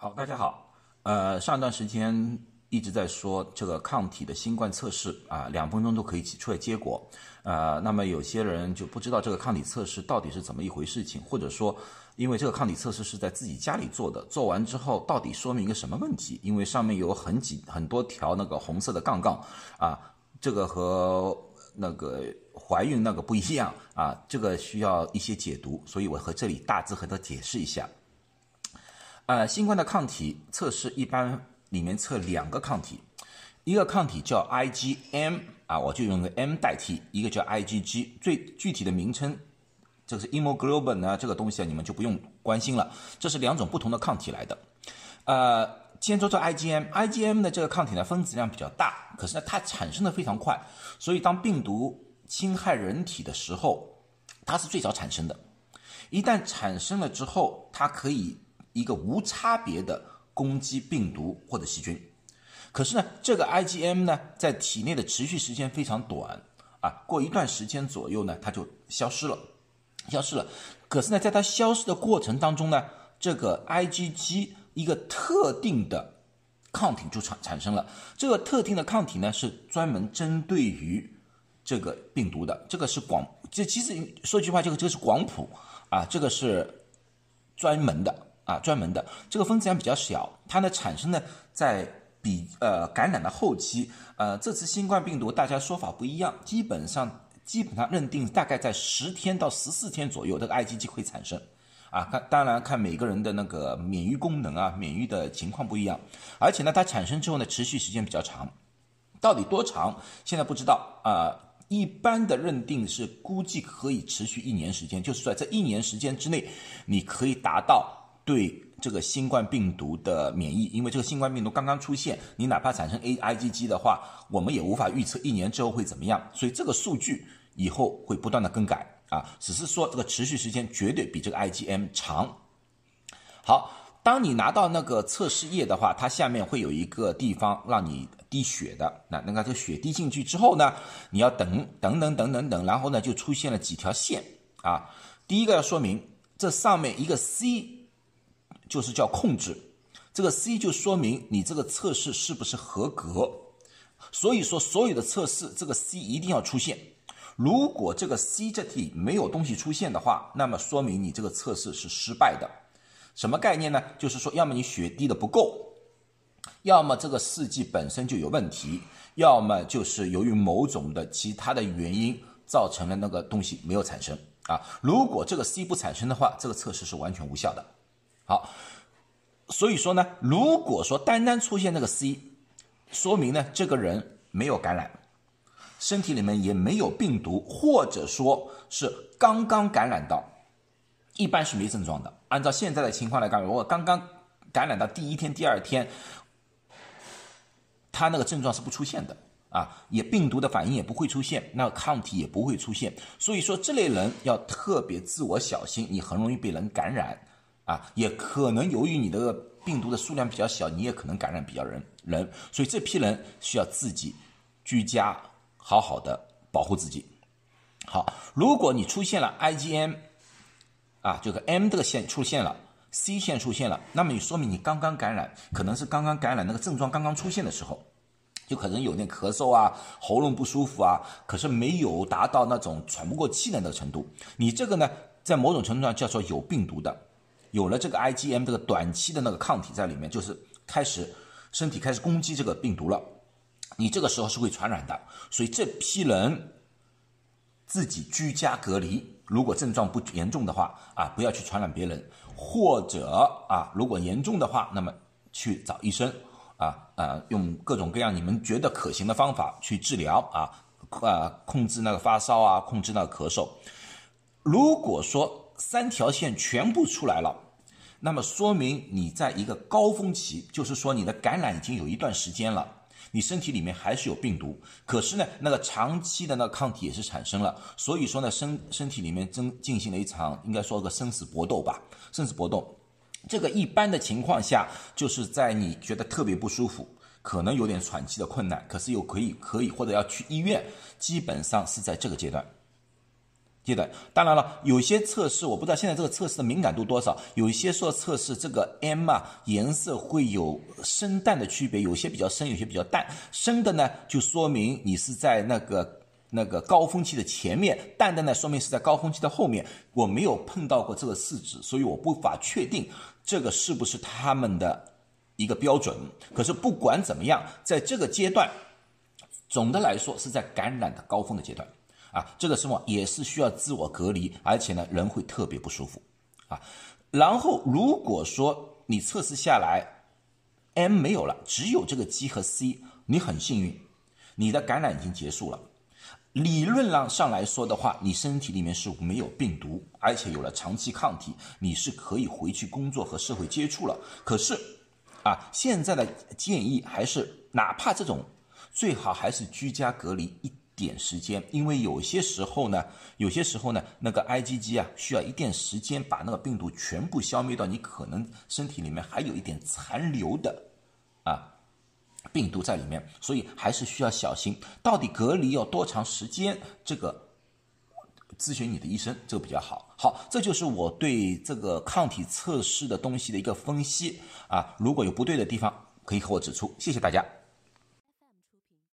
好，大家好。呃，上一段时间一直在说这个抗体的新冠测试啊，两分钟都可以出来结果。呃，那么有些人就不知道这个抗体测试到底是怎么一回事情，或者说，因为这个抗体测试是在自己家里做的，做完之后到底说明一个什么问题？因为上面有很几很多条那个红色的杠杠啊，这个和那个怀孕那个不一样啊，这个需要一些解读，所以我和这里大致和他解释一下。呃，新冠的抗体测试一般里面测两个抗体，一个抗体叫 IgM 啊，我就用个 M 代替；一个叫 IgG，最具体的名称，这个是 hemoglobin 呢，这个东西啊，你们就不用关心了。这是两种不同的抗体来的。呃，先说说 IgM，IgM 的这个抗体呢，分子量比较大，可是呢，它产生的非常快，所以当病毒侵害人体的时候，它是最早产生的。一旦产生了之后，它可以。一个无差别的攻击病毒或者细菌，可是呢，这个 IgM 呢，在体内的持续时间非常短啊，过一段时间左右呢，它就消失了，消失了。可是呢，在它消失的过程当中呢，这个 IgG 一个特定的抗体就产产生了。这个特定的抗体呢，是专门针对于这个病毒的。这个是广，这其实说句话，这个这个是广谱啊，这个是专门的。啊，专门的。这个分子量比较小，它呢产生呢在比呃感染的后期，呃这次新冠病毒大家说法不一样，基本上基本上认定大概在十天到十四天左右，这个 IgG 会产生，啊，看当然看每个人的那个免疫功能啊，免疫的情况不一样，而且呢它产生之后呢持续时间比较长，到底多长现在不知道。啊，一般的认定是估计可以持续一年时间，就是在这一年时间之内，你可以达到。对这个新冠病毒的免疫，因为这个新冠病毒刚刚出现，你哪怕产生 A I G G 的话，我们也无法预测一年之后会怎么样，所以这个数据以后会不断的更改啊，只是说这个持续时间绝对比这个 I G M 长。好，当你拿到那个测试液的话，它下面会有一个地方让你滴血的，那那个这血滴进去之后呢，你要等等等等等等，然后呢就出现了几条线啊，第一个要说明这上面一个 C。就是叫控制，这个 C 就说明你这个测试是不是合格。所以说，所有的测试这个 C 一定要出现。如果这个 C 这题没有东西出现的话，那么说明你这个测试是失败的。什么概念呢？就是说，要么你血滴的不够，要么这个试剂本身就有问题，要么就是由于某种的其他的原因造成了那个东西没有产生啊。如果这个 C 不产生的话，这个测试是完全无效的。好，所以说呢，如果说单单出现那个 C，说明呢这个人没有感染，身体里面也没有病毒，或者说是刚刚感染到，一般是没症状的。按照现在的情况来看，如果刚刚感染到第一天、第二天，他那个症状是不出现的啊，也病毒的反应也不会出现，那抗体也不会出现。所以说这类人要特别自我小心，你很容易被人感染。啊，也可能由于你的病毒的数量比较小，你也可能感染比较人人，所以这批人需要自己居家好好的保护自己。好，如果你出现了 IgM，啊，这个 M 这个线出现了，C 线出现了，那么你说明你刚刚感染，可能是刚刚感染那个症状刚刚出现的时候，就可能有点咳嗽啊，喉咙不舒服啊，可是没有达到那种喘不过气的那个程度。你这个呢，在某种程度上叫做有病毒的。有了这个 IgM 这个短期的那个抗体在里面，就是开始身体开始攻击这个病毒了。你这个时候是会传染的，所以这批人自己居家隔离。如果症状不严重的话啊，不要去传染别人，或者啊，如果严重的话，那么去找医生啊啊，用各种各样你们觉得可行的方法去治疗啊啊，控制那个发烧啊，控制那个咳嗽。如果说，三条线全部出来了，那么说明你在一个高峰期，就是说你的感染已经有一段时间了，你身体里面还是有病毒，可是呢，那个长期的那个抗体也是产生了，所以说呢，身身体里面真进行了一场应该说个生死搏斗吧，生死搏斗。这个一般的情况下，就是在你觉得特别不舒服，可能有点喘气的困难，可是又可以可以或者要去医院，基本上是在这个阶段。阶段。当然了，有些测试我不知道现在这个测试的敏感度多少，有一些说测试这个 M 啊颜色会有深淡的区别，有些比较深，有些比较淡。深的呢就说明你是在那个那个高峰期的前面，淡的呢说明是在高峰期的后面。我没有碰到过这个试纸，所以我无法确定这个是不是他们的一个标准。可是不管怎么样，在这个阶段，总的来说是在感染的高峰的阶段。啊，这个时候也是需要自我隔离，而且呢，人会特别不舒服，啊，然后如果说你测试下来，M 没有了，只有这个 G 和 C，你很幸运，你的感染已经结束了。理论上上来说的话，你身体里面是没有病毒，而且有了长期抗体，你是可以回去工作和社会接触了。可是，啊，现在的建议还是，哪怕这种，最好还是居家隔离一。点时间，因为有些时候呢，有些时候呢，那个 IgG 啊，需要一点时间把那个病毒全部消灭掉，你可能身体里面还有一点残留的啊病毒在里面，所以还是需要小心。到底隔离要多长时间？这个咨询你的医生，这个比较好。好，这就是我对这个抗体测试的东西的一个分析啊。如果有不对的地方，可以和我指出。谢谢大家。